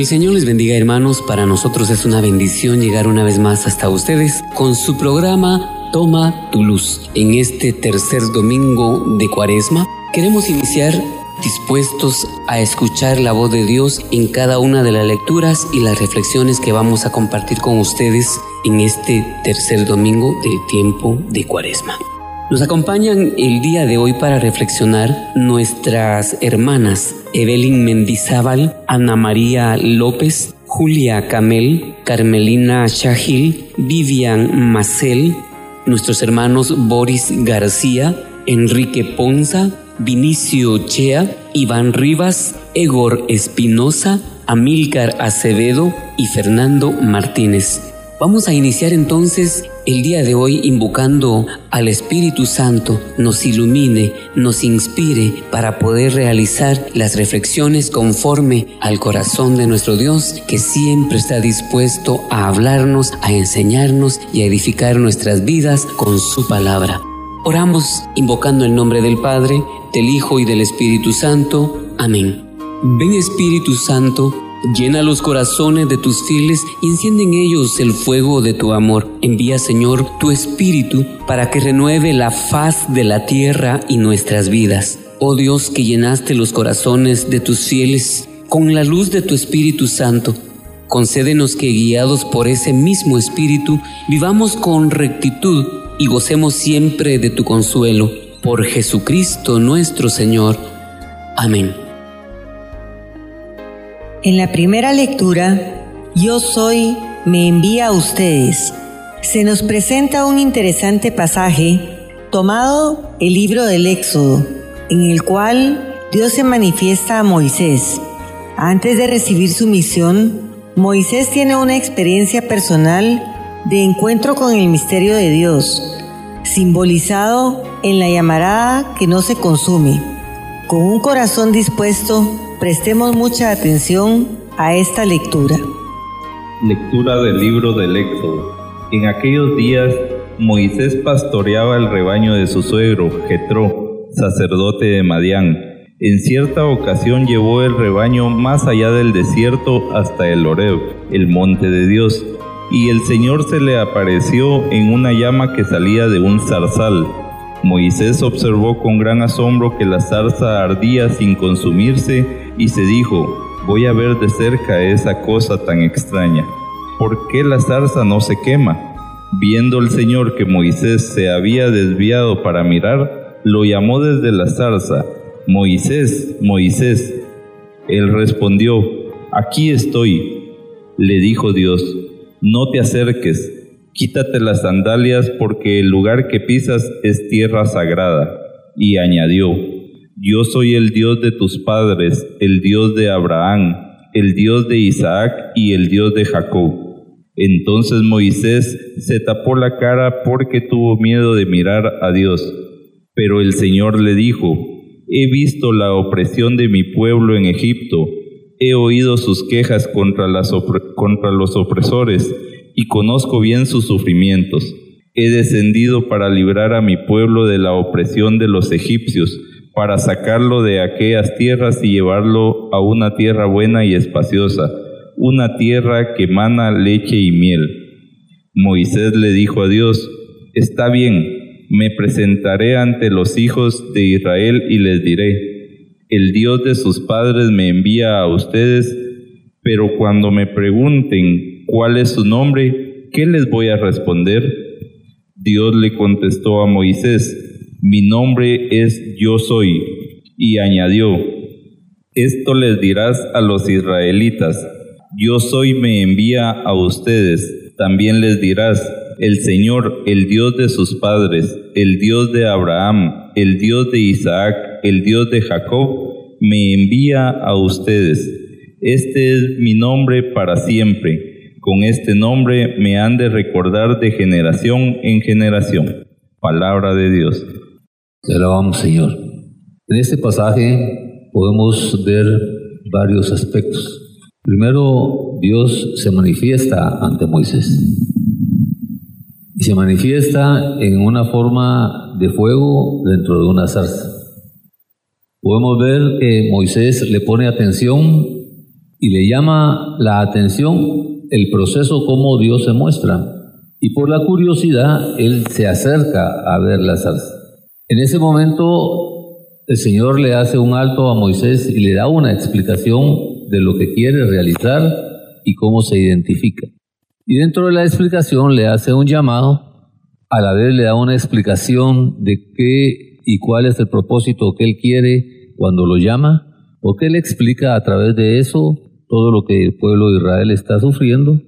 El Señor les bendiga hermanos, para nosotros es una bendición llegar una vez más hasta ustedes con su programa Toma tu luz. En este tercer domingo de Cuaresma queremos iniciar dispuestos a escuchar la voz de Dios en cada una de las lecturas y las reflexiones que vamos a compartir con ustedes en este tercer domingo del tiempo de Cuaresma. Nos acompañan el día de hoy para reflexionar nuestras hermanas Evelyn Mendizábal, Ana María López, Julia Camel, Carmelina Shahil, Vivian Macel, nuestros hermanos Boris García, Enrique Ponza, Vinicio Chea, Iván Rivas, Egor Espinosa, Amílcar Acevedo y Fernando Martínez. Vamos a iniciar entonces el día de hoy invocando al Espíritu Santo nos ilumine, nos inspire para poder realizar las reflexiones conforme al corazón de nuestro Dios que siempre está dispuesto a hablarnos, a enseñarnos y a edificar nuestras vidas con su palabra. Oramos invocando el nombre del Padre, del Hijo y del Espíritu Santo. Amén. Ven Espíritu Santo, Llena los corazones de tus fieles y enciende en ellos el fuego de tu amor. Envía, Señor, tu Espíritu para que renueve la faz de la tierra y nuestras vidas. Oh Dios, que llenaste los corazones de tus fieles con la luz de tu Espíritu Santo, concédenos que guiados por ese mismo Espíritu vivamos con rectitud y gocemos siempre de tu consuelo. Por Jesucristo nuestro Señor. Amén. En la primera lectura, Yo soy, me envía a ustedes. Se nos presenta un interesante pasaje tomado el libro del Éxodo, en el cual Dios se manifiesta a Moisés. Antes de recibir su misión, Moisés tiene una experiencia personal de encuentro con el misterio de Dios, simbolizado en la llamarada que no se consume. Con un corazón dispuesto, Prestemos mucha atención a esta lectura. Lectura del libro del Éxodo. En aquellos días Moisés pastoreaba el rebaño de su suegro, Jetro, sacerdote de Madián. En cierta ocasión llevó el rebaño más allá del desierto hasta el Oreo, el monte de Dios, y el Señor se le apareció en una llama que salía de un zarzal. Moisés observó con gran asombro que la zarza ardía sin consumirse y se dijo, voy a ver de cerca esa cosa tan extraña. ¿Por qué la zarza no se quema? Viendo el Señor que Moisés se había desviado para mirar, lo llamó desde la zarza, Moisés, Moisés. Él respondió, aquí estoy. Le dijo Dios, no te acerques, quítate las sandalias porque el lugar que pisas es tierra sagrada. Y añadió, yo soy el Dios de tus padres, el Dios de Abraham, el Dios de Isaac y el Dios de Jacob. Entonces Moisés se tapó la cara porque tuvo miedo de mirar a Dios. Pero el Señor le dijo, He visto la opresión de mi pueblo en Egipto, he oído sus quejas contra, contra los opresores y conozco bien sus sufrimientos. He descendido para librar a mi pueblo de la opresión de los egipcios para sacarlo de aquellas tierras y llevarlo a una tierra buena y espaciosa, una tierra que mana leche y miel. Moisés le dijo a Dios, está bien, me presentaré ante los hijos de Israel y les diré, el Dios de sus padres me envía a ustedes, pero cuando me pregunten cuál es su nombre, ¿qué les voy a responder? Dios le contestó a Moisés, mi nombre es yo soy. Y añadió, esto les dirás a los israelitas, yo soy me envía a ustedes. También les dirás, el Señor, el Dios de sus padres, el Dios de Abraham, el Dios de Isaac, el Dios de Jacob, me envía a ustedes. Este es mi nombre para siempre. Con este nombre me han de recordar de generación en generación. Palabra de Dios. Te alabamos, Señor. En este pasaje podemos ver varios aspectos. Primero, Dios se manifiesta ante Moisés. Y se manifiesta en una forma de fuego dentro de una zarza. Podemos ver que Moisés le pone atención y le llama la atención el proceso como Dios se muestra. Y por la curiosidad, él se acerca a ver la zarza. En ese momento, el Señor le hace un alto a Moisés y le da una explicación de lo que quiere realizar y cómo se identifica. Y dentro de la explicación le hace un llamado, a la vez le da una explicación de qué y cuál es el propósito que él quiere cuando lo llama, porque él explica a través de eso todo lo que el pueblo de Israel está sufriendo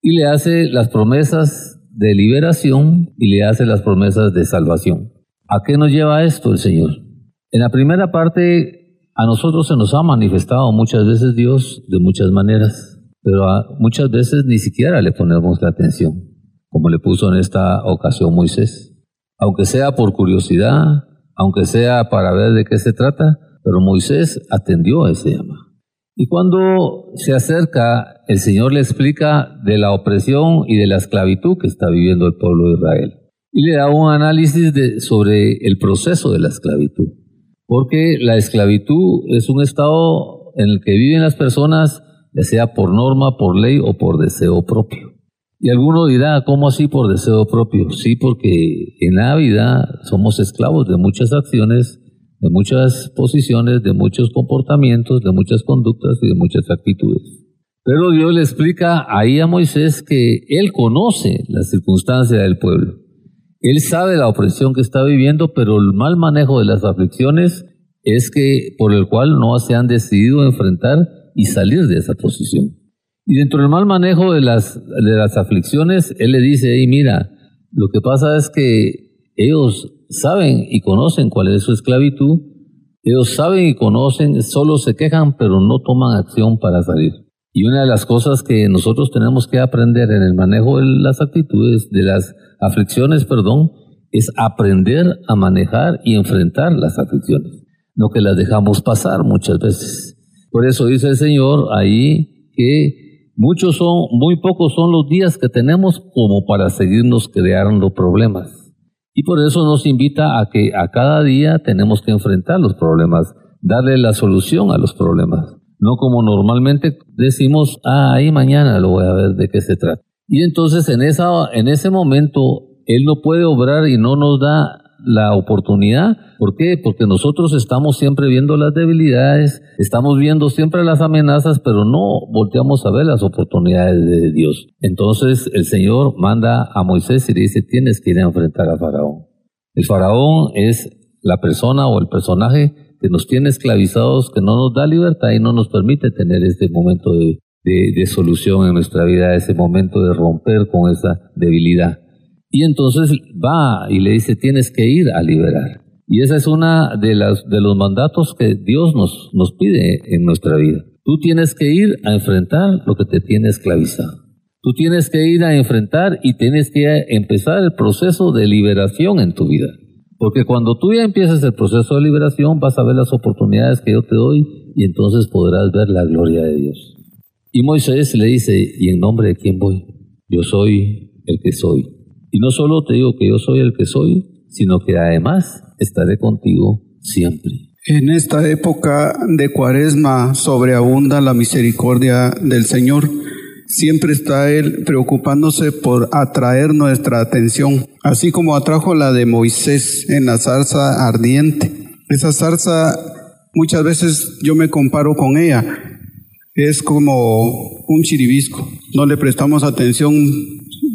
y le hace las promesas de liberación y le hace las promesas de salvación. ¿A qué nos lleva esto el Señor? En la primera parte, a nosotros se nos ha manifestado muchas veces Dios de muchas maneras, pero muchas veces ni siquiera le ponemos la atención, como le puso en esta ocasión Moisés. Aunque sea por curiosidad, aunque sea para ver de qué se trata, pero Moisés atendió a ese llamado. Y cuando se acerca, el Señor le explica de la opresión y de la esclavitud que está viviendo el pueblo de Israel. Y le da un análisis sobre el proceso de la esclavitud. Porque la esclavitud es un estado en el que viven las personas, ya sea por norma, por ley o por deseo propio. Y alguno dirá, ¿cómo así por deseo propio? Sí, porque en la vida somos esclavos de muchas acciones de muchas posiciones, de muchos comportamientos, de muchas conductas y de muchas actitudes. Pero Dios le explica ahí a Moisés que él conoce la circunstancia del pueblo. Él sabe la opresión que está viviendo, pero el mal manejo de las aflicciones es que por el cual no se han decidido enfrentar y salir de esa posición. Y dentro del mal manejo de las, de las aflicciones, él le dice, hey, mira, lo que pasa es que ellos saben y conocen cuál es su esclavitud, ellos saben y conocen, solo se quejan, pero no toman acción para salir. Y una de las cosas que nosotros tenemos que aprender en el manejo de las actitudes, de las aflicciones, perdón, es aprender a manejar y enfrentar las aflicciones, no que las dejamos pasar muchas veces. Por eso dice el Señor ahí que muchos son, muy pocos son los días que tenemos como para seguirnos creando problemas. Y por eso nos invita a que a cada día tenemos que enfrentar los problemas, darle la solución a los problemas. No como normalmente decimos, ah, ahí mañana lo voy a ver de qué se trata. Y entonces en, esa, en ese momento Él no puede obrar y no nos da la oportunidad. ¿Por qué? Porque nosotros estamos siempre viendo las debilidades, estamos viendo siempre las amenazas, pero no volteamos a ver las oportunidades de Dios. Entonces el Señor manda a Moisés y le dice, tienes que ir a enfrentar a Faraón. El Faraón es la persona o el personaje que nos tiene esclavizados, que no nos da libertad y no nos permite tener este momento de, de solución en nuestra vida, ese momento de romper con esa debilidad. Y entonces va y le dice, tienes que ir a liberar. Y esa es una de, las, de los mandatos que Dios nos, nos pide en nuestra vida. Tú tienes que ir a enfrentar lo que te tiene esclavizado. Tú tienes que ir a enfrentar y tienes que empezar el proceso de liberación en tu vida. Porque cuando tú ya empiezas el proceso de liberación vas a ver las oportunidades que yo te doy y entonces podrás ver la gloria de Dios. Y Moisés le dice, ¿y en nombre de quién voy? Yo soy el que soy. Y no solo te digo que yo soy el que soy, sino que además estaré contigo siempre. En esta época de cuaresma sobreabunda la misericordia del Señor. Siempre está Él preocupándose por atraer nuestra atención, así como atrajo la de Moisés en la zarza ardiente. Esa zarza muchas veces yo me comparo con ella. Es como un chiribisco. No le prestamos atención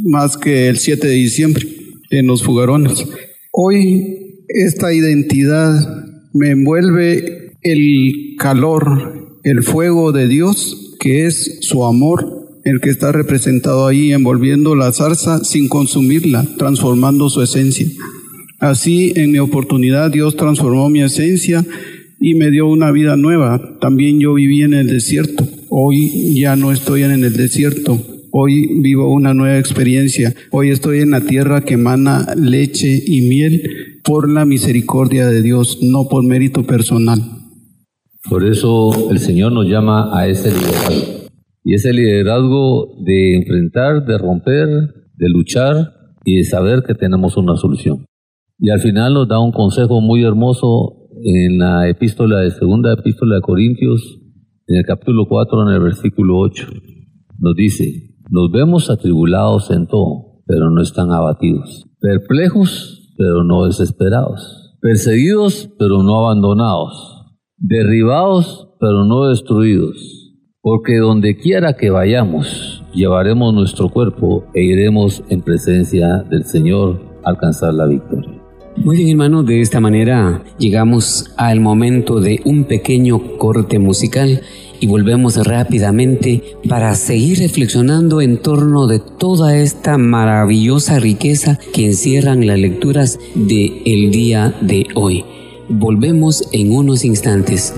más que el 7 de diciembre en los fugarones. Hoy esta identidad me envuelve el calor, el fuego de Dios, que es su amor, el que está representado ahí envolviendo la zarza sin consumirla, transformando su esencia. Así, en mi oportunidad, Dios transformó mi esencia y me dio una vida nueva. También yo viví en el desierto. Hoy ya no estoy en el desierto. Hoy vivo una nueva experiencia. Hoy estoy en la tierra que emana leche y miel por la misericordia de Dios, no por mérito personal. Por eso el Señor nos llama a ese liderazgo. Y ese liderazgo de enfrentar, de romper, de luchar y de saber que tenemos una solución. Y al final nos da un consejo muy hermoso en la epístola de segunda epístola de Corintios, En el capítulo 4, en el versículo 8, nos dice, nos vemos atribulados en todo, pero no están abatidos, perplejos, pero no desesperados, perseguidos, pero no abandonados, derribados, pero no destruidos, porque donde quiera que vayamos, llevaremos nuestro cuerpo e iremos en presencia del Señor a alcanzar la victoria. Muy bien, hermano, de esta manera llegamos al momento de un pequeño corte musical y volvemos rápidamente para seguir reflexionando en torno de toda esta maravillosa riqueza que encierran las lecturas de el día de hoy. Volvemos en unos instantes.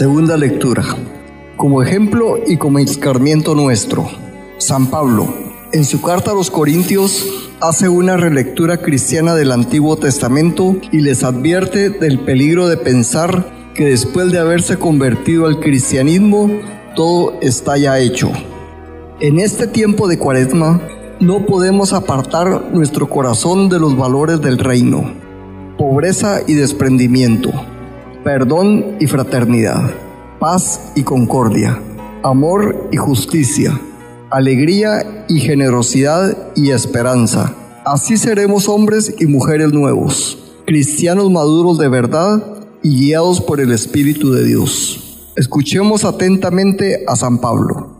Segunda lectura. Como ejemplo y como escarmiento nuestro, San Pablo, en su carta a los Corintios, hace una relectura cristiana del Antiguo Testamento y les advierte del peligro de pensar que después de haberse convertido al cristianismo, todo está ya hecho. En este tiempo de cuaresma, no podemos apartar nuestro corazón de los valores del reino, pobreza y desprendimiento perdón y fraternidad, paz y concordia, amor y justicia, alegría y generosidad y esperanza. Así seremos hombres y mujeres nuevos, cristianos maduros de verdad y guiados por el Espíritu de Dios. Escuchemos atentamente a San Pablo.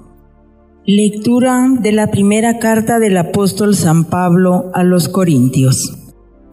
Lectura de la primera carta del apóstol San Pablo a los Corintios.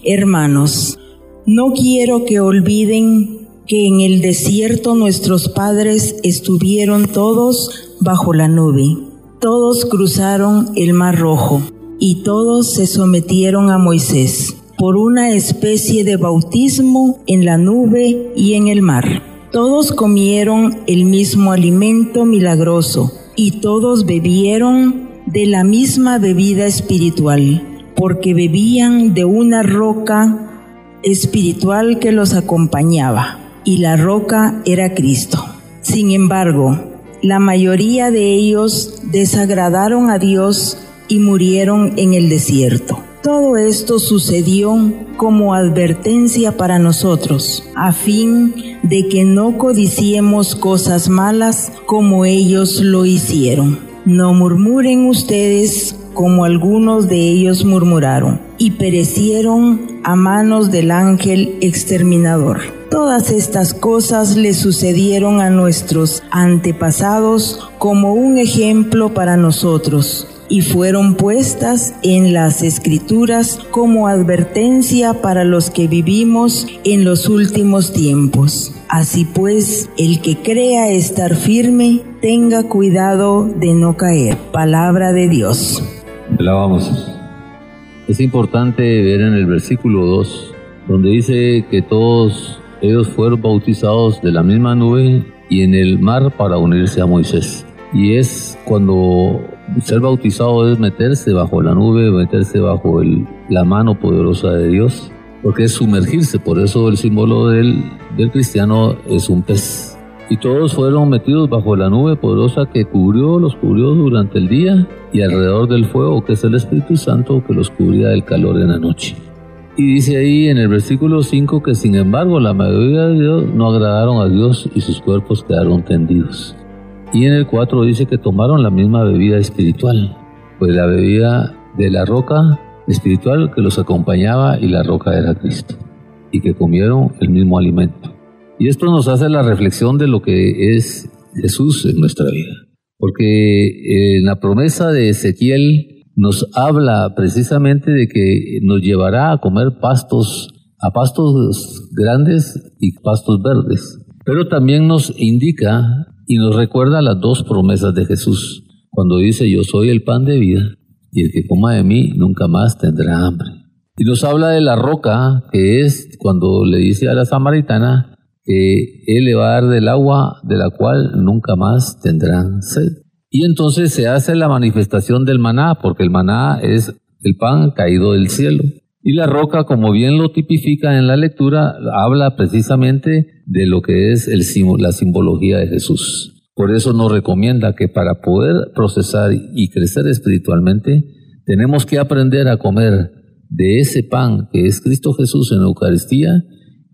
Hermanos, no quiero que olviden que en el desierto nuestros padres estuvieron todos bajo la nube. Todos cruzaron el mar rojo y todos se sometieron a Moisés por una especie de bautismo en la nube y en el mar. Todos comieron el mismo alimento milagroso y todos bebieron de la misma bebida espiritual, porque bebían de una roca espiritual que los acompañaba y la roca era Cristo. Sin embargo, la mayoría de ellos desagradaron a Dios y murieron en el desierto. Todo esto sucedió como advertencia para nosotros, a fin de que no codiciemos cosas malas como ellos lo hicieron. No murmuren ustedes como algunos de ellos murmuraron y perecieron a manos del ángel exterminador. Todas estas cosas le sucedieron a nuestros antepasados como un ejemplo para nosotros y fueron puestas en las escrituras como advertencia para los que vivimos en los últimos tiempos. Así pues, el que crea estar firme, tenga cuidado de no caer. Palabra de Dios. Es importante ver en el versículo 2, donde dice que todos ellos fueron bautizados de la misma nube y en el mar para unirse a Moisés. Y es cuando ser bautizado es meterse bajo la nube, meterse bajo la mano poderosa de Dios, porque es sumergirse, por eso el símbolo del, del cristiano es un pez. Y todos fueron metidos bajo la nube poderosa que cubrió, los cubrió durante el día y alrededor del fuego, que es el Espíritu Santo, que los cubría del calor en la noche. Y dice ahí en el versículo 5 que sin embargo la mayoría de Dios no agradaron a Dios y sus cuerpos quedaron tendidos. Y en el 4 dice que tomaron la misma bebida espiritual, pues la bebida de la roca espiritual que los acompañaba y la roca era Cristo, y que comieron el mismo alimento. Y esto nos hace la reflexión de lo que es Jesús en nuestra vida, porque en la promesa de Ezequiel nos habla precisamente de que nos llevará a comer pastos, a pastos grandes y pastos verdes, pero también nos indica y nos recuerda las dos promesas de Jesús, cuando dice yo soy el pan de vida y el que coma de mí nunca más tendrá hambre. Y nos habla de la roca, que es cuando le dice a la samaritana que Él le va a dar del agua de la cual nunca más tendrán sed. Y entonces se hace la manifestación del maná, porque el maná es el pan caído del cielo. Y la roca, como bien lo tipifica en la lectura, habla precisamente de lo que es la simbología de Jesús. Por eso nos recomienda que para poder procesar y crecer espiritualmente, tenemos que aprender a comer de ese pan que es Cristo Jesús en Eucaristía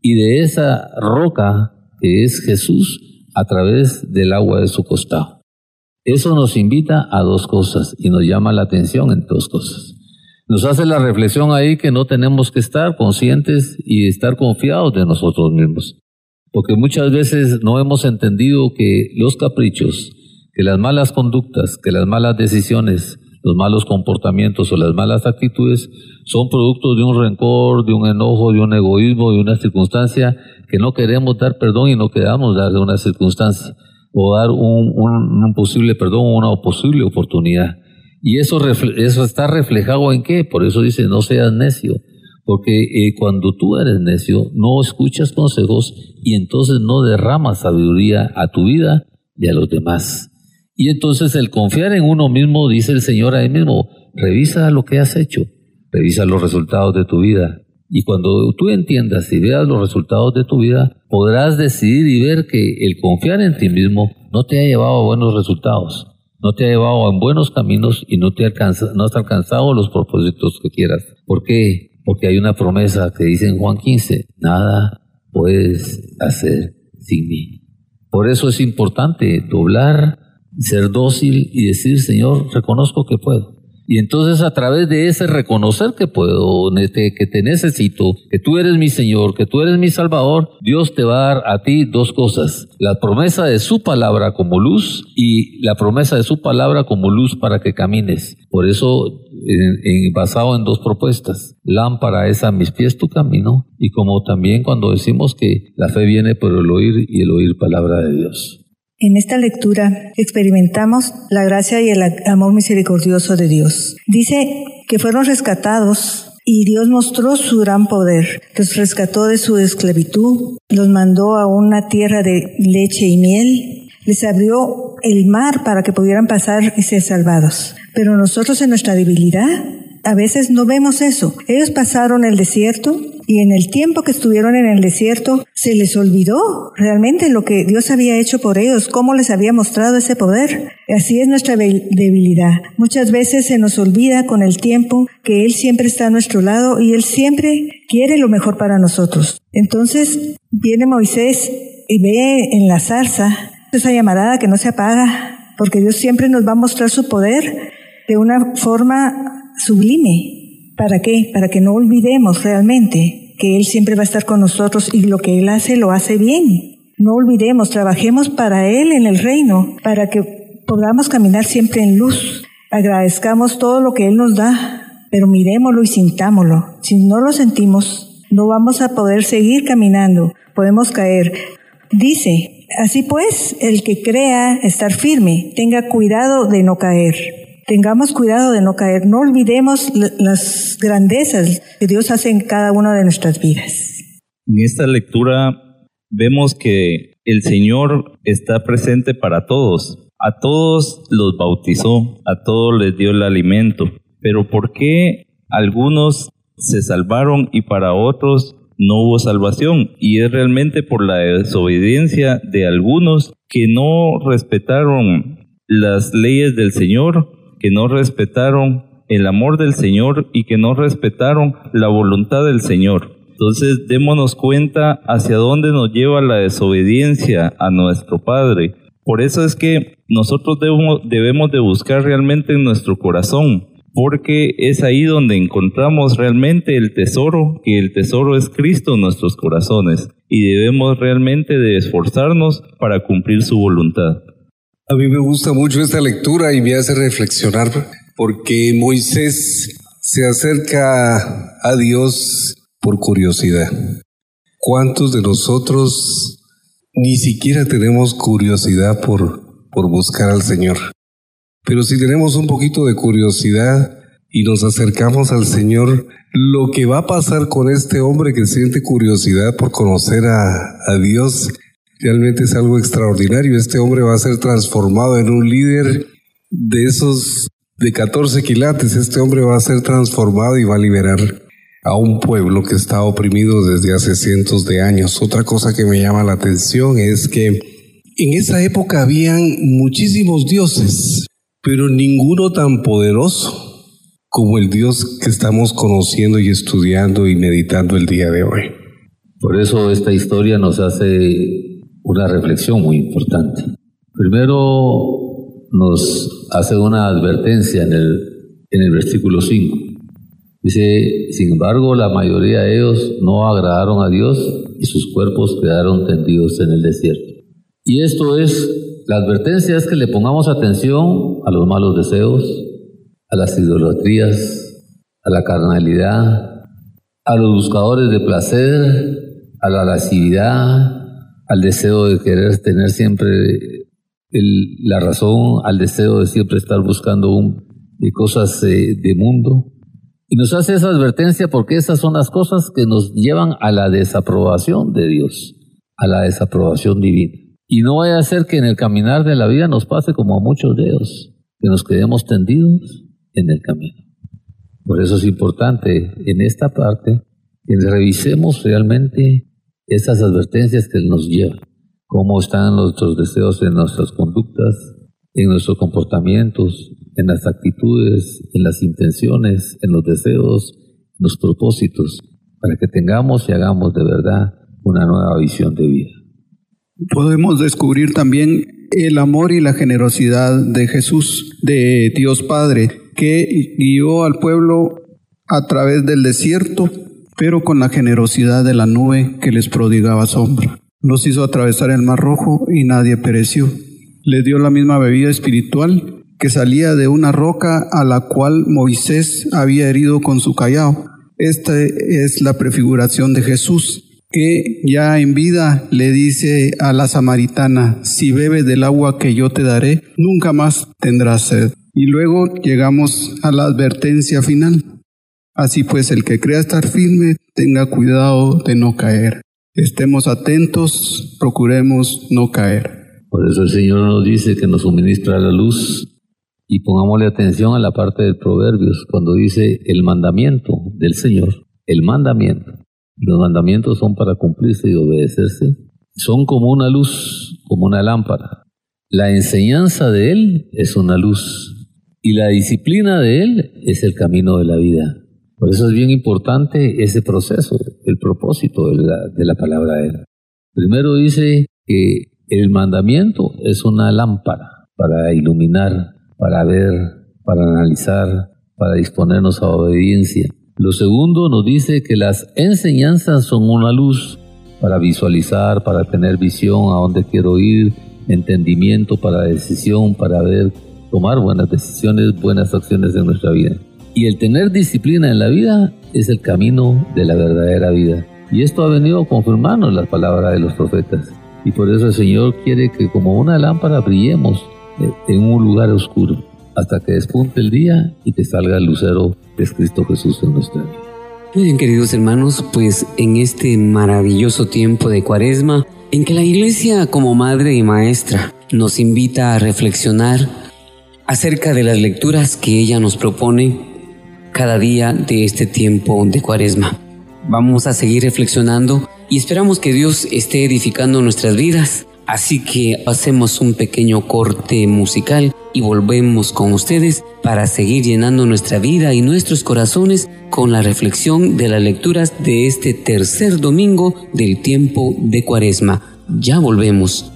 y de esa roca que es Jesús a través del agua de su costado. Eso nos invita a dos cosas y nos llama la atención en dos cosas. Nos hace la reflexión ahí que no tenemos que estar conscientes y estar confiados de nosotros mismos. Porque muchas veces no hemos entendido que los caprichos, que las malas conductas, que las malas decisiones, los malos comportamientos o las malas actitudes son productos de un rencor, de un enojo, de un egoísmo, de una circunstancia que no queremos dar perdón y no queremos dar de una circunstancia o dar un, posible perdón o una posible oportunidad. Y eso, eso está reflejado en qué? Por eso dice, no seas necio, porque eh, cuando tú eres necio, no escuchas consejos y entonces no derramas sabiduría a tu vida y a los demás. Y entonces el confiar en uno mismo, dice el Señor a él mismo, revisa lo que has hecho, revisa los resultados de tu vida. Y cuando tú entiendas y veas los resultados de tu vida, podrás decidir y ver que el confiar en ti mismo no te ha llevado a buenos resultados, no te ha llevado a buenos caminos y no, te alcanza, no has alcanzado los propósitos que quieras. ¿Por qué? Porque hay una promesa que dice en Juan 15, nada puedes hacer sin mí. Por eso es importante doblar, ser dócil y decir, Señor, reconozco que puedo. Y entonces a través de ese reconocer que puedo, que te necesito, que tú eres mi Señor, que tú eres mi Salvador, Dios te va a dar a ti dos cosas. La promesa de su palabra como luz y la promesa de su palabra como luz para que camines. Por eso, basado en dos propuestas. Lámpara es a mis pies tu camino y como también cuando decimos que la fe viene por el oír y el oír palabra de Dios. En esta lectura experimentamos la gracia y el amor misericordioso de Dios. Dice que fueron rescatados y Dios mostró su gran poder. Los rescató de su esclavitud, los mandó a una tierra de leche y miel, les abrió el mar para que pudieran pasar y ser salvados. Pero nosotros en nuestra debilidad a veces no vemos eso. Ellos pasaron el desierto y en el tiempo que estuvieron en el desierto se les olvidó realmente lo que Dios había hecho por ellos, cómo les había mostrado ese poder. Así es nuestra debilidad. Muchas veces se nos olvida con el tiempo que Él siempre está a nuestro lado y Él siempre quiere lo mejor para nosotros. Entonces viene Moisés y ve en la zarza esa llamarada que no se apaga, porque Dios siempre nos va a mostrar su poder de una forma sublime. ¿Para qué? Para que no olvidemos realmente que Él siempre va a estar con nosotros y lo que Él hace lo hace bien. No olvidemos, trabajemos para Él en el reino, para que podamos caminar siempre en luz. Agradezcamos todo lo que Él nos da, pero miremoslo y sintámoslo. Si no lo sentimos, no vamos a poder seguir caminando, podemos caer. Dice, así pues, el que crea estar firme, tenga cuidado de no caer. Tengamos cuidado de no caer, no olvidemos las grandezas que Dios hace en cada una de nuestras vidas. En esta lectura vemos que el Señor está presente para todos. A todos los bautizó, a todos les dio el alimento. Pero ¿por qué algunos se salvaron y para otros no hubo salvación? Y es realmente por la desobediencia de algunos que no respetaron las leyes del Señor que no respetaron el amor del Señor y que no respetaron la voluntad del Señor. Entonces démonos cuenta hacia dónde nos lleva la desobediencia a nuestro Padre. Por eso es que nosotros debemos, de buscar realmente en nuestro corazón porque es ahí donde encontramos realmente el tesoro, que el tesoro es Cristo en nuestros corazones y debemos realmente de esforzarnos para cumplir su voluntad. A mí me gusta mucho esta lectura y me hace reflexionar porque Moisés se acerca a Dios por curiosidad. ¿Cuántos de nosotros ni siquiera tenemos curiosidad por, por buscar al Señor? Pero si tenemos un poquito de curiosidad y nos acercamos al Señor, lo que va a pasar con este hombre que siente curiosidad por conocer a, a Dios realmente es algo extraordinario. Este hombre va a ser transformado en un líder de esos de 14 quilates. Este hombre va a ser transformado y va a liberar a un pueblo que está oprimido desde hace cientos de años. Otra cosa que me llama la atención es que en esa época habían muchísimos dioses, pero ninguno tan poderoso como el Dios que estamos conociendo y estudiando y meditando el día de hoy. Por eso esta historia nos hace una reflexión muy importante. Primero nos hace una advertencia en el, en el versículo 5. Dice, sin embargo, la mayoría de ellos no agradaron a Dios y sus cuerpos quedaron tendidos en el desierto. Y esto es la advertencia es que le pongamos atención a los malos deseos, a las idolatrías, a la carnalidad, a los buscadores de placer, a la lascividad, al deseo de querer tener siempre la razón, al deseo de siempre estar buscando un, de cosas de mundo. Y nos hace esa advertencia porque esas son las cosas que nos llevan a la desaprobación de Dios, a la desaprobación divina. Y no vaya a ser que en el caminar de la vida nos pase como a muchos de ellos, que nos quedemos tendidos en el camino. Por eso es importante en esta parte que revisemos realmente esas advertencias que nos llevan, cómo están nuestros deseos en nuestras conductas, en nuestros comportamientos, en las actitudes, en las intenciones, en los deseos, en los propósitos, para que tengamos y hagamos de verdad una nueva visión de vida. Podemos descubrir también el amor y la generosidad de Jesús, de Dios Padre, que guió al pueblo a través del desierto, pero con la generosidad de la nube que les prodigaba sombra. Los hizo atravesar el mar rojo y nadie pereció. Les dio la misma bebida espiritual que salía de una roca a la cual Moisés había herido con su callao. Esta es la prefiguración de Jesús, que ya en vida le dice a la samaritana, si bebes del agua que yo te daré, nunca más tendrás sed. Y luego llegamos a la advertencia final. Así pues, el que crea estar firme, tenga cuidado de no caer. Estemos atentos, procuremos no caer. Por eso el Señor nos dice que nos suministra la luz y pongámosle atención a la parte de Proverbios cuando dice el mandamiento del Señor, el mandamiento los mandamientos son para cumplirse y obedecerse. Son como una luz, como una lámpara. La enseñanza de Él es una luz y la disciplina de Él es el camino de la vida. Por eso es bien importante ese proceso, el propósito de la, de la palabra de Él. Primero dice que el mandamiento es una lámpara para iluminar, para ver, para analizar, para disponernos a obediencia. Lo segundo nos dice que las enseñanzas son una luz para visualizar, para tener visión a dónde quiero ir, entendimiento para decisión, para ver, tomar buenas decisiones, buenas acciones en nuestra vida. Y el tener disciplina en la vida es el camino de la verdadera vida. Y esto ha venido a confirmarnos la palabra de los profetas. Y por eso el Señor quiere que como una lámpara brillemos en un lugar oscuro hasta que despunte el día y te salga el lucero de Cristo Jesús en nuestra vida. Bien, queridos hermanos, pues en este maravilloso tiempo de cuaresma, en que la iglesia como madre y maestra nos invita a reflexionar acerca de las lecturas que ella nos propone cada día de este tiempo de cuaresma. Vamos a seguir reflexionando y esperamos que Dios esté edificando nuestras vidas. Así que hacemos un pequeño corte musical y volvemos con ustedes para seguir llenando nuestra vida y nuestros corazones con la reflexión de las lecturas de este tercer domingo del tiempo de Cuaresma. Ya volvemos.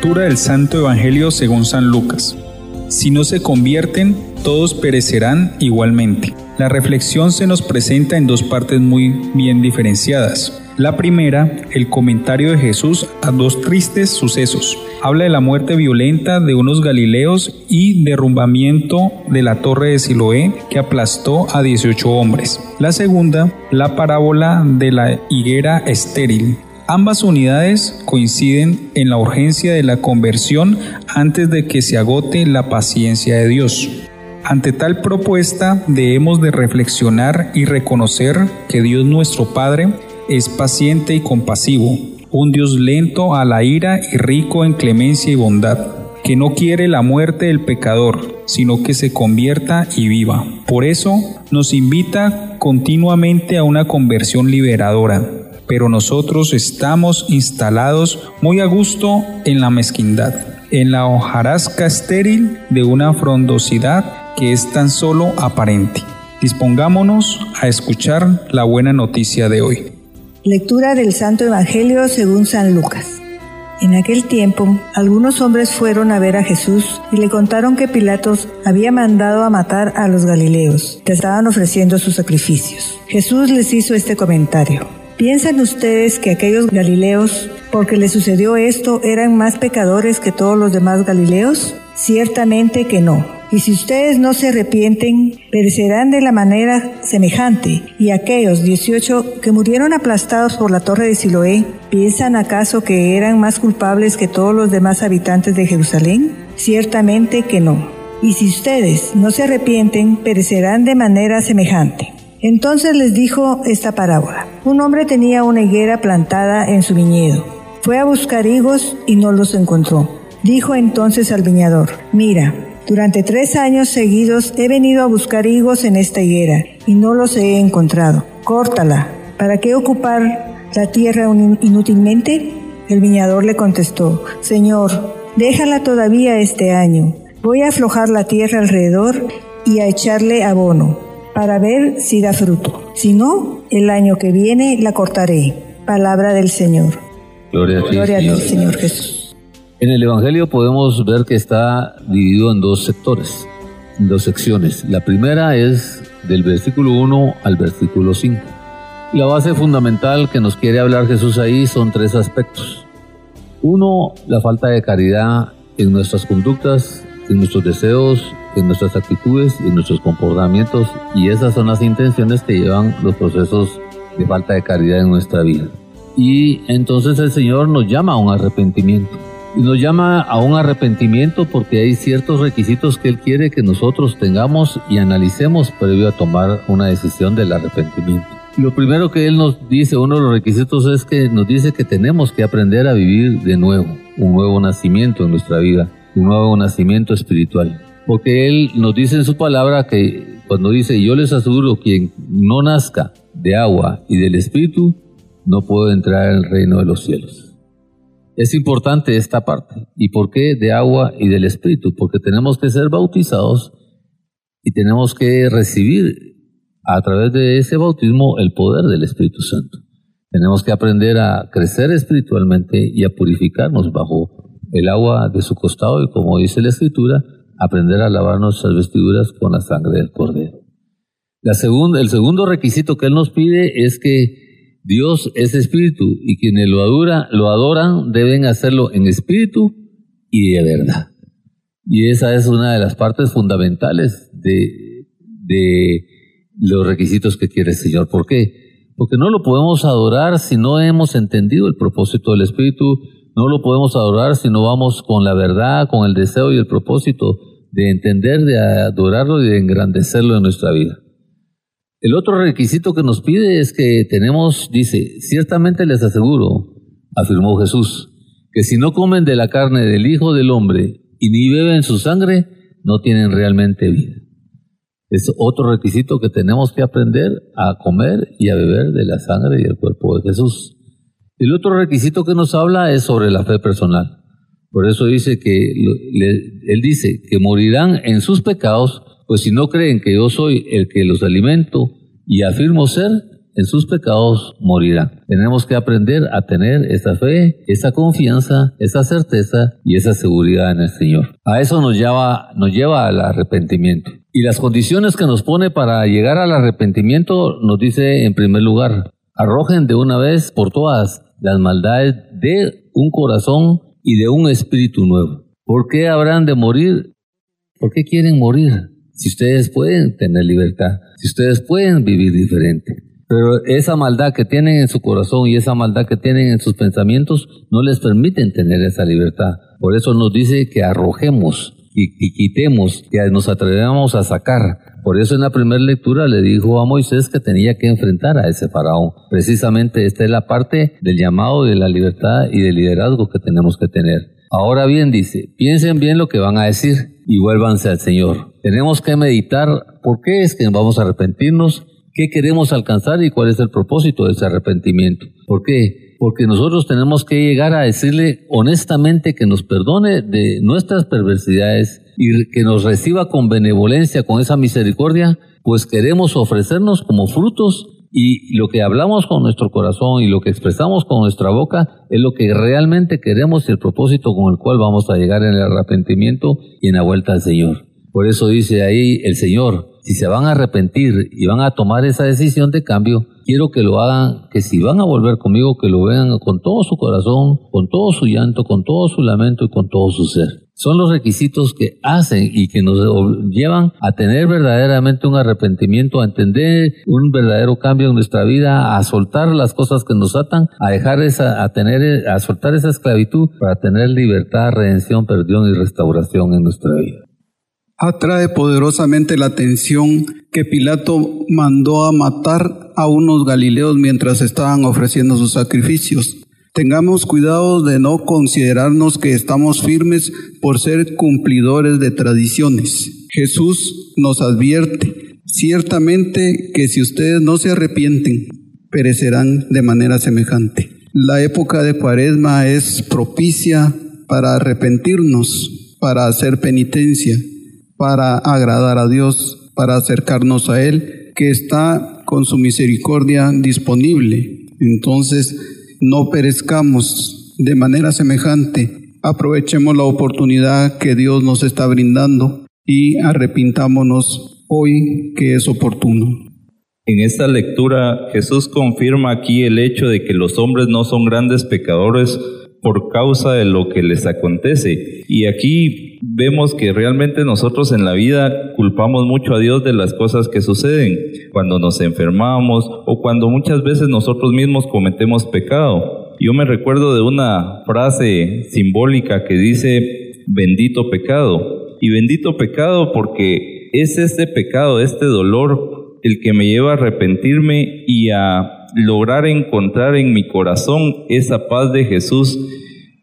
Lectura del Santo Evangelio según San Lucas. Si no se convierten, todos perecerán igualmente. La reflexión se nos presenta en dos partes muy bien diferenciadas. La primera, el comentario de Jesús a dos tristes sucesos. Habla de la muerte violenta de unos galileos y derrumbamiento de la torre de Siloé que aplastó a 18 hombres. La segunda, la parábola de la higuera estéril, Ambas unidades coinciden en la urgencia de la conversión antes de que se agote la paciencia de Dios. Ante tal propuesta debemos de reflexionar y reconocer que Dios nuestro Padre es paciente y compasivo, un Dios lento a la ira y rico en clemencia y bondad, que no quiere la muerte del pecador, sino que se convierta y viva. Por eso nos invita continuamente a una conversión liberadora pero nosotros estamos instalados muy a gusto en la mezquindad, en la hojarasca estéril de una frondosidad que es tan solo aparente. Dispongámonos a escuchar la buena noticia de hoy. Lectura del Santo Evangelio según San Lucas. En aquel tiempo, algunos hombres fueron a ver a Jesús y le contaron que Pilatos había mandado a matar a los galileos, que estaban ofreciendo sus sacrificios. Jesús les hizo este comentario. ¿Piensan ustedes que aquellos Galileos, porque les sucedió esto, eran más pecadores que todos los demás Galileos? Ciertamente que no. Y si ustedes no se arrepienten, perecerán de la manera semejante. Y aquellos 18 que murieron aplastados por la torre de Siloé, ¿piensan acaso que eran más culpables que todos los demás habitantes de Jerusalén? Ciertamente que no. Y si ustedes no se arrepienten, perecerán de manera semejante. Entonces les dijo esta parábola. Un hombre tenía una higuera plantada en su viñedo. Fue a buscar higos y no los encontró. Dijo entonces al viñador, mira, durante tres años seguidos he venido a buscar higos en esta higuera y no los he encontrado. Córtala. ¿Para qué ocupar la tierra inútilmente? El viñador le contestó, Señor, déjala todavía este año. Voy a aflojar la tierra alrededor y a echarle abono para ver si da fruto. Si no, el año que viene la cortaré. Palabra del Señor. Gloria a ti, Señor. Jesús. En el Evangelio podemos ver que está dividido en dos sectores, en dos secciones. La primera es del versículo 1 al versículo 5. La base fundamental que nos quiere hablar Jesús ahí son tres aspectos. Uno, la falta de caridad en nuestras conductas, en nuestros deseos en nuestras actitudes en nuestros comportamientos y esas son las intenciones que llevan los procesos de falta de caridad en nuestra vida. Y entonces el Señor nos llama a un arrepentimiento. Y nos llama a un arrepentimiento porque hay ciertos requisitos que Él quiere que nosotros tengamos y analicemos previo a tomar una decisión del arrepentimiento. Lo primero que Él nos dice, uno de los requisitos es que nos dice que tenemos que aprender a vivir de nuevo, un nuevo nacimiento en nuestra vida, un nuevo nacimiento espiritual porque Él nos dice en su palabra que cuando dice, yo les aseguro, quien no nazca de agua y del Espíritu, no puede entrar en el reino de los cielos. Es importante esta parte. ¿Y por qué de agua y del Espíritu? Porque tenemos que ser bautizados y tenemos que recibir a través de ese bautismo el poder del Espíritu Santo. Tenemos que aprender a crecer espiritualmente y a purificarnos bajo el agua de su costado y como dice la Escritura, aprender a lavar nuestras vestiduras con la sangre del Cordero. El segundo requisito que Él nos pide es que Dios es espíritu y quienes lo, adora, lo adoran deben hacerlo en espíritu y de verdad. Y esa es una de las partes fundamentales de, de los requisitos que quiere el Señor. ¿Por qué? Porque no lo podemos adorar si no hemos entendido el propósito del Espíritu, no lo podemos adorar si no vamos con la verdad, con el deseo y el propósito de entender, de adorarlo y de engrandecerlo en nuestra vida. El otro requisito que nos pide es que tenemos, dice, ciertamente les aseguro, afirmó Jesús, que si no comen de la carne del Hijo del Hombre y ni beben su sangre, no tienen realmente vida. Es otro requisito que tenemos que aprender a comer y a beber de la sangre y el cuerpo de Jesús. El otro requisito que nos habla es sobre la fe personal. Por eso dice que, él dice que morirán en sus pecados, pues si no creen que yo soy el que los alimento y afirmo ser, en sus pecados morirán. Tenemos que aprender a tener esa fe, esa confianza, esa certeza y esa seguridad en el Señor. A eso nos lleva, nos lleva al arrepentimiento. Y las condiciones que nos pone para llegar al arrepentimiento nos dice en primer lugar, arrojen de una vez por todas las maldades de un corazón y de un espíritu nuevo. ¿Por qué habrán de morir? ¿Por qué quieren morir? Si ustedes pueden tener libertad, si ustedes pueden vivir diferente. Pero esa maldad que tienen en su corazón y esa maldad que tienen en sus pensamientos no les permiten tener esa libertad. Por eso nos dice que arrojemos y, quitemos, que nos atrevamos a sacar. Por eso en la primera lectura le dijo a Moisés que tenía que enfrentar a ese faraón. Precisamente esta es la parte del llamado de la libertad y del liderazgo que tenemos que tener. Ahora bien, dice, piensen bien lo que van a decir y vuélvanse al Señor. Tenemos que meditar por qué es que vamos a arrepentirnos, qué queremos alcanzar y cuál es el propósito de ese arrepentimiento. ¿Por qué? Porque nosotros tenemos que llegar a decirle honestamente que nos perdone de nuestras perversidades y que nos reciba con benevolencia, con esa misericordia, pues queremos ofrecernos como frutos y lo que hablamos con nuestro corazón y lo que expresamos con nuestra boca es lo que realmente queremos y el propósito con el cual vamos a llegar en el arrepentimiento y en la vuelta al Señor. Por eso dice ahí el Señor, si se van a arrepentir y van a tomar esa decisión de cambio, quiero que lo hagan, que si van a volver conmigo, que lo vean con todo su corazón, con todo su llanto, con todo su lamento y con todo su ser. Son los requisitos que hacen y que nos llevan a tener verdaderamente un arrepentimiento, a entender un verdadero cambio en nuestra vida, a soltar las cosas que nos atan, a dejar esa, a tener, a soltar esa esclavitud para tener libertad, redención, perdón y restauración en nuestra vida atrae poderosamente la atención que Pilato mandó a matar a unos galileos mientras estaban ofreciendo sus sacrificios. Tengamos cuidado de no considerarnos que estamos firmes por ser cumplidores de tradiciones. Jesús nos advierte ciertamente que si ustedes no se arrepienten, perecerán de manera semejante. La época de Cuaresma es propicia para arrepentirnos, para hacer penitencia, para agradar a Dios, para acercarnos a Él, que está con su misericordia disponible. Entonces, no perezcamos de manera semejante. Aprovechemos la oportunidad que Dios nos está brindando y arrepintámonos hoy que es oportuno. En esta lectura Jesús confirma aquí el hecho de que los hombres no son grandes pecadores por causa de lo que les acontece. Y aquí vemos que realmente nosotros en la vida culpamos mucho a Dios de las cosas que suceden, cuando nos enfermamos o cuando muchas veces nosotros mismos cometemos pecado. Yo me recuerdo de una frase simbólica que dice, bendito pecado. Y bendito pecado porque es este pecado, este dolor, el que me lleva a arrepentirme y a lograr encontrar en mi corazón esa paz de Jesús,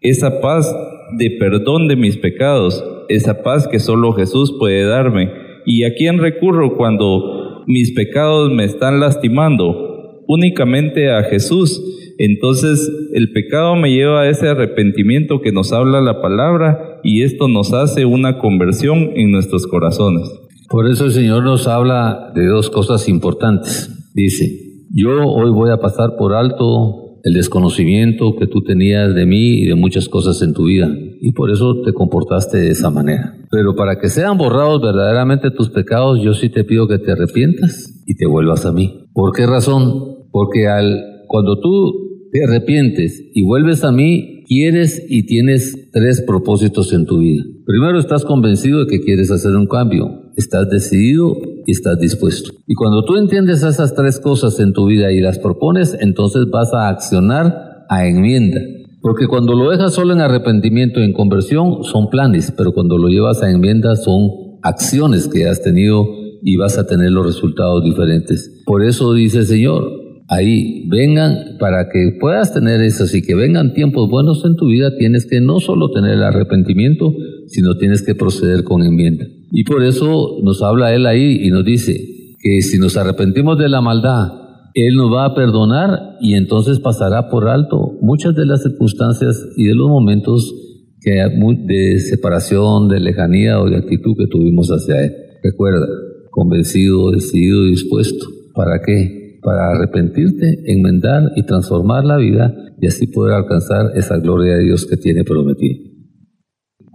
esa paz de perdón de mis pecados, esa paz que solo Jesús puede darme. ¿Y a quién recurro cuando mis pecados me están lastimando? Únicamente a Jesús. Entonces el pecado me lleva a ese arrepentimiento que nos habla la palabra y esto nos hace una conversión en nuestros corazones. Por eso el Señor nos habla de dos cosas importantes. Dice, yo hoy voy a pasar por alto el desconocimiento que tú tenías de mí y de muchas cosas en tu vida, y por eso te comportaste de esa manera. Pero para que sean borrados verdaderamente tus pecados, yo sí te pido que te arrepientas y te vuelvas a mí. ¿Por qué razón? Porque al, cuando tú te arrepientes y vuelves a mí, quieres y tienes tres propósitos en tu vida. Primero, estás convencido de que quieres hacer un cambio estás decidido y estás dispuesto. Y cuando tú entiendes esas tres cosas en tu vida y las propones, entonces vas a accionar a enmienda. Porque cuando lo dejas solo en arrepentimiento y en conversión, son planes, pero cuando lo llevas a enmienda son acciones que has tenido y vas a tener los resultados diferentes. Por eso dice el Señor, ahí vengan para que puedas tener eso y que vengan tiempos buenos en tu vida, tienes que no solo tener el arrepentimiento, sino tienes que proceder con enmienda. Y por eso nos habla Él ahí y nos dice que si nos arrepentimos de la maldad, Él nos va a perdonar y entonces pasará por alto muchas de las circunstancias y de los momentos que de separación, de lejanía o de actitud que tuvimos hacia Él. Recuerda, convencido, decidido dispuesto. ¿Para qué? para arrepentirte, enmendar y transformar la vida y así poder alcanzar esa gloria de Dios que tiene prometido.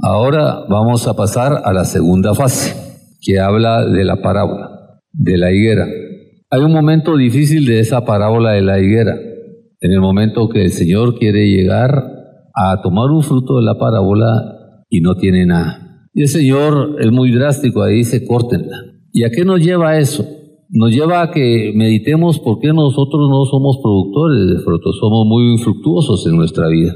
Ahora vamos a pasar a la segunda fase, que habla de la parábola, de la higuera. Hay un momento difícil de esa parábola de la higuera, en el momento que el Señor quiere llegar a tomar un fruto de la parábola y no tiene nada. Y el Señor es muy drástico, ahí dice, córtenla. ¿Y a qué nos lleva eso? Nos lleva a que meditemos por qué nosotros no somos productores de frutos, somos muy infructuosos en nuestra vida.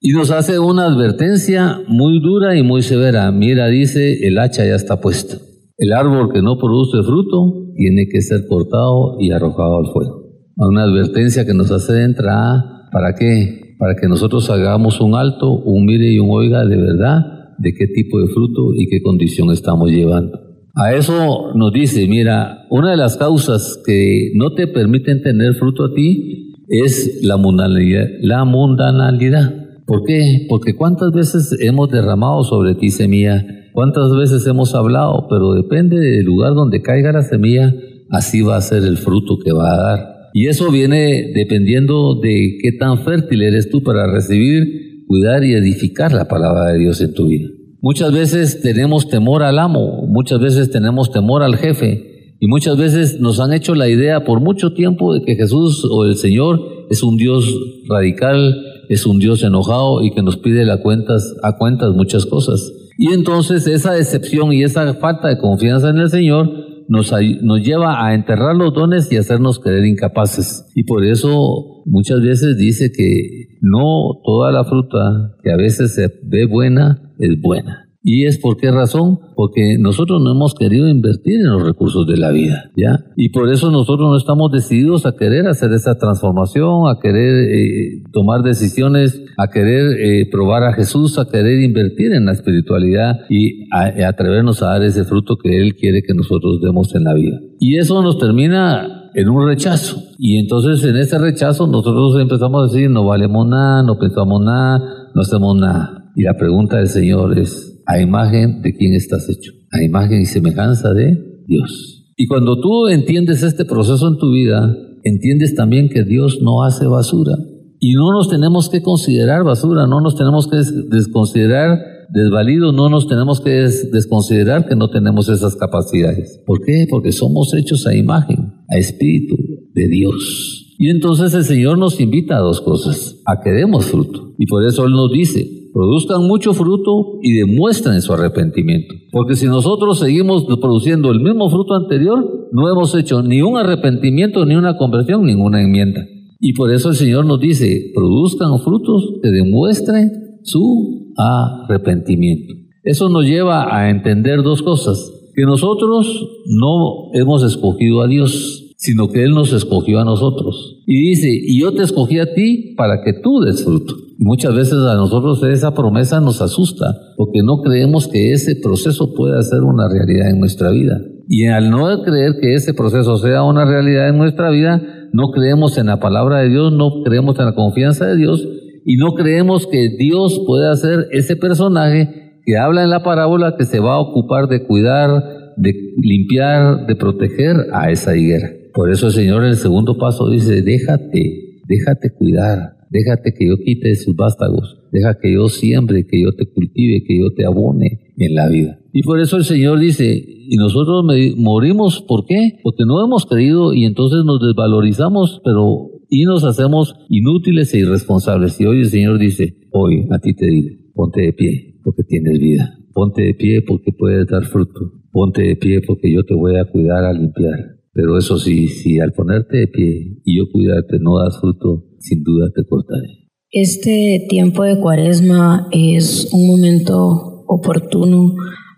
Y nos hace una advertencia muy dura y muy severa. Mira, dice, el hacha ya está puesta. El árbol que no produce fruto tiene que ser cortado y arrojado al fuego. Una advertencia que nos hace entrar, ¿para qué? Para que nosotros hagamos un alto, un mire y un oiga de verdad de qué tipo de fruto y qué condición estamos llevando. A eso nos dice, mira, una de las causas que no te permiten tener fruto a ti es la mundanalidad. La mundanalidad. ¿Por qué? Porque cuántas veces hemos derramado sobre ti semilla, cuántas veces hemos hablado, pero depende del lugar donde caiga la semilla, así va a ser el fruto que va a dar. Y eso viene dependiendo de qué tan fértil eres tú para recibir, cuidar y edificar la palabra de Dios en tu vida. Muchas veces tenemos temor al amo, muchas veces tenemos temor al jefe y muchas veces nos han hecho la idea por mucho tiempo de que Jesús o el Señor es un Dios radical, es un Dios enojado y que nos pide a cuentas, a cuentas muchas cosas. Y entonces esa decepción y esa falta de confianza en el Señor nos, nos lleva a enterrar los dones y hacernos creer incapaces. Y por eso muchas veces dice que no toda la fruta que a veces se ve buena es buena. ¿Y es por qué razón? Porque nosotros no hemos querido invertir en los recursos de la vida, ¿ya? Y por eso nosotros no estamos decididos a querer hacer esa transformación, a querer eh, tomar decisiones, a querer eh, probar a Jesús, a querer invertir en la espiritualidad y a, atrevernos a dar ese fruto que Él quiere que nosotros demos en la vida. Y eso nos termina en un rechazo. Y entonces en ese rechazo nosotros empezamos a decir, no valemos nada, no pensamos nada, no hacemos nada. Y la pregunta del Señor es, a imagen de quién estás hecho, a imagen y semejanza de Dios. Y cuando tú entiendes este proceso en tu vida, entiendes también que Dios no hace basura. Y no nos tenemos que considerar basura, no nos tenemos que desconsiderar desvalidos, no nos tenemos que desconsiderar que no tenemos esas capacidades. ¿Por qué? Porque somos hechos a imagen, a espíritu de Dios. Y entonces el Señor nos invita a dos cosas, a que demos fruto. Y por eso Él nos dice, produzcan mucho fruto y demuestren su arrepentimiento. Porque si nosotros seguimos produciendo el mismo fruto anterior, no hemos hecho ni un arrepentimiento, ni una conversión, ninguna enmienda. Y por eso el Señor nos dice, produzcan frutos que demuestren su arrepentimiento. Eso nos lleva a entender dos cosas, que nosotros no hemos escogido a Dios, sino que Él nos escogió a nosotros. Y dice, y yo te escogí a ti para que tú des fruto. Muchas veces a nosotros esa promesa nos asusta, porque no creemos que ese proceso pueda ser una realidad en nuestra vida. Y al no creer que ese proceso sea una realidad en nuestra vida, no creemos en la palabra de Dios, no creemos en la confianza de Dios y no creemos que Dios pueda ser ese personaje que habla en la parábola que se va a ocupar de cuidar, de limpiar, de proteger a esa higuera. Por eso el Señor en el segundo paso dice, déjate, déjate cuidar, déjate que yo quite sus vástagos, deja que yo siembre, que yo te cultive, que yo te abone en la vida. Y por eso el Señor dice, y nosotros morimos, ¿por qué? Porque no hemos creído y entonces nos desvalorizamos, pero y nos hacemos inútiles e irresponsables. Y hoy el Señor dice, hoy a ti te digo, ponte de pie, porque tienes vida. Ponte de pie porque puedes dar fruto. Ponte de pie porque yo te voy a cuidar, a limpiar. Pero eso sí, si al ponerte de pie y yo cuidarte no das fruto, sin duda te cortaré. Este tiempo de cuaresma es un momento oportuno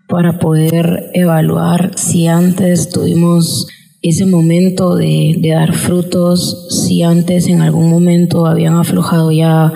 para poder evaluar si antes tuvimos ese momento de, de, dar frutos, si antes en algún momento habían aflojado ya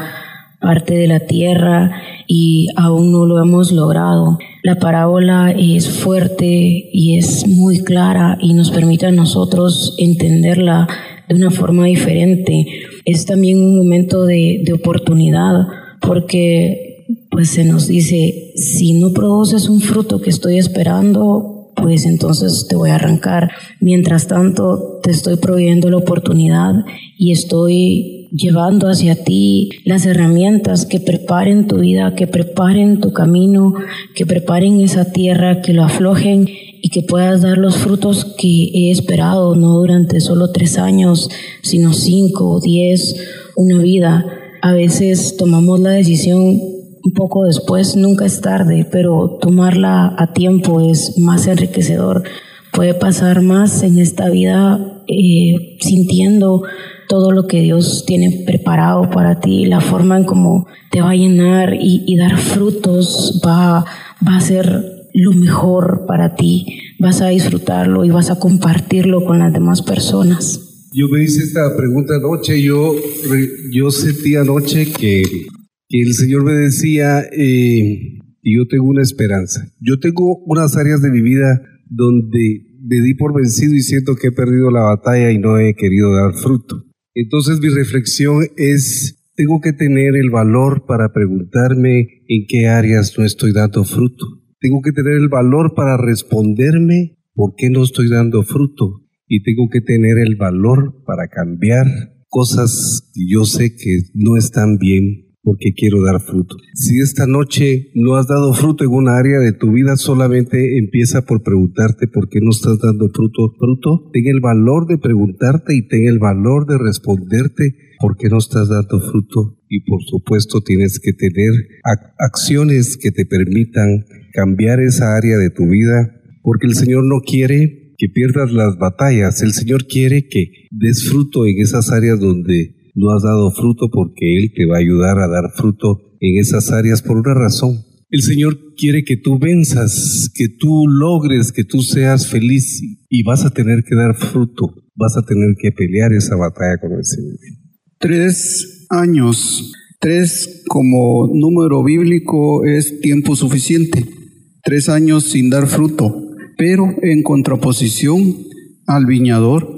parte de la tierra y aún no lo hemos logrado. La parábola es fuerte y es muy clara y nos permite a nosotros entenderla de una forma diferente. Es también un momento de, de oportunidad porque pues se nos dice, si no produces un fruto que estoy esperando, pues entonces te voy a arrancar. Mientras tanto, te estoy proveyendo la oportunidad y estoy llevando hacia ti las herramientas que preparen tu vida, que preparen tu camino, que preparen esa tierra, que lo aflojen y que puedas dar los frutos que he esperado, no durante solo tres años, sino cinco o diez, una vida. A veces tomamos la decisión un poco después, nunca es tarde, pero tomarla a tiempo es más enriquecedor. Puede pasar más en esta vida eh, sintiendo todo lo que Dios tiene preparado para ti, la forma en cómo te va a llenar y, dar frutos va, va a ser lo mejor para ti, vas a disfrutarlo y vas a compartirlo con las demás personas. Yo me hice esta pregunta anoche, yo, yo sentí anoche que, que el Señor me decía, eh, y yo tengo una esperanza, yo tengo unas áreas de mi vida donde me di por vencido y siento que he perdido la batalla y no he querido dar fruto. Entonces mi reflexión es, tengo que tener el valor para preguntarme en qué áreas no estoy dando fruto. Tengo que tener el valor para responderme por qué no estoy dando fruto. Y tengo que tener el valor para cambiar cosas que yo sé que no están bien porque quiero dar fruto. Si esta noche no has dado fruto en una área de tu vida, solamente empieza por preguntarte por qué no estás dando fruto. Fruto, ten el valor de preguntarte y ten el valor de responderte por qué no estás dando fruto. Y por supuesto tienes que tener acciones que te permitan cambiar esa área de tu vida, porque el Señor no quiere que pierdas las batallas, el Señor quiere que des fruto en esas áreas donde no has dado fruto porque Él te va a ayudar a dar fruto en esas áreas por una razón. El Señor quiere que tú venzas, que tú logres, que tú seas feliz y vas a tener que dar fruto, vas a tener que pelear esa batalla con el Señor. Tres años, tres como número bíblico es tiempo suficiente, tres años sin dar fruto, pero en contraposición al viñador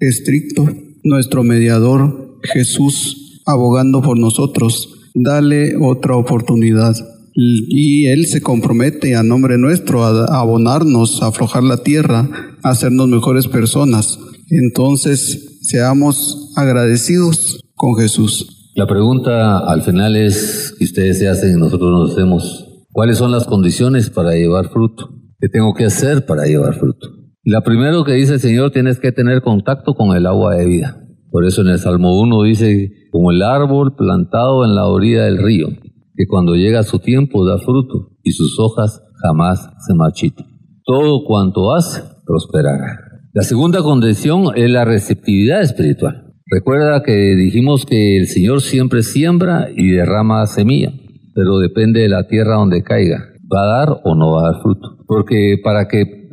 estricto, nuestro mediador Jesús abogando por nosotros, dale otra oportunidad. Y Él se compromete a nombre nuestro a abonarnos, a aflojar la tierra, a hacernos mejores personas. Entonces, seamos agradecidos con Jesús. La pregunta al final es, que ustedes se hacen y nosotros nos hacemos, ¿cuáles son las condiciones para llevar fruto? ¿Qué tengo que hacer para llevar fruto? La primero que dice el Señor, tienes que tener contacto con el agua de vida. Por eso en el Salmo 1 dice, como el árbol plantado en la orilla del río, que cuando llega su tiempo da fruto y sus hojas jamás se marchitan. Todo cuanto hace prosperará. La segunda condición es la receptividad espiritual. Recuerda que dijimos que el Señor siempre siembra y derrama semilla, pero depende de la tierra donde caiga. ¿Va a dar o no va a dar fruto? Porque para que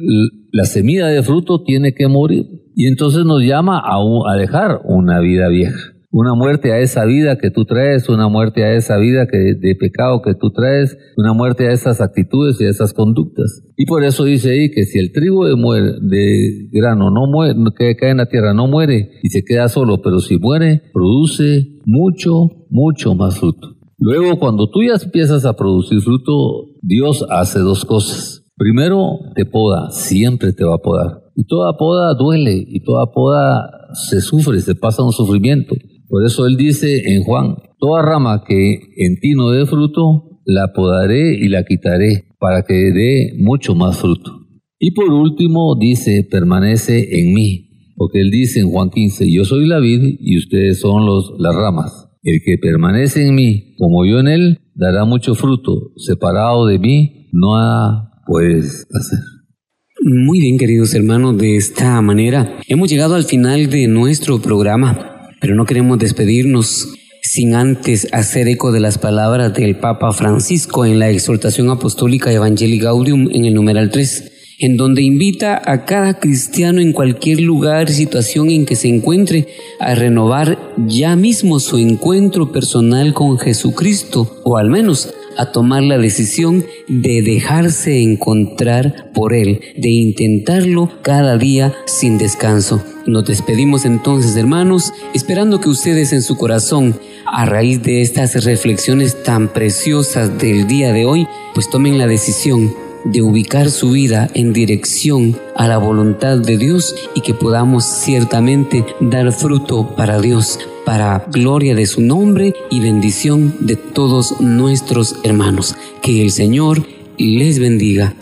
la semilla de fruto tiene que morir. Y entonces nos llama a, a dejar una vida vieja una muerte a esa vida que tú traes, una muerte a esa vida que, de pecado que tú traes, una muerte a esas actitudes y a esas conductas. Y por eso dice ahí que si el trigo de, muere, de grano no muere, que cae en la tierra no muere y se queda solo, pero si muere, produce mucho, mucho más fruto. Luego, cuando tú ya empiezas a producir fruto, Dios hace dos cosas. Primero, te poda, siempre te va a podar. Y toda poda duele y toda poda se sufre, se pasa un sufrimiento. Por eso él dice en Juan, toda rama que en ti no dé fruto, la podaré y la quitaré para que dé mucho más fruto. Y por último dice, permanece en mí, porque él dice en Juan 15, yo soy la vid y ustedes son los, las ramas. El que permanece en mí, como yo en él, dará mucho fruto. Separado de mí, no pues hacer. Muy bien, queridos hermanos, de esta manera hemos llegado al final de nuestro programa, pero no queremos despedirnos sin antes hacer eco de las palabras del Papa Francisco en la exhortación apostólica Evangelii Gaudium en el numeral 3, en donde invita a cada cristiano en cualquier lugar, situación en que se encuentre, a renovar ya mismo su encuentro personal con Jesucristo, o al menos a tomar la decisión de dejarse encontrar por Él, de intentarlo cada día sin descanso. Nos despedimos entonces, hermanos, esperando que ustedes en su corazón, a raíz de estas reflexiones tan preciosas del día de hoy, pues tomen la decisión de ubicar su vida en dirección a la voluntad de Dios y que podamos ciertamente dar fruto para Dios, para gloria de su nombre y bendición de todos nuestros hermanos. Que el Señor les bendiga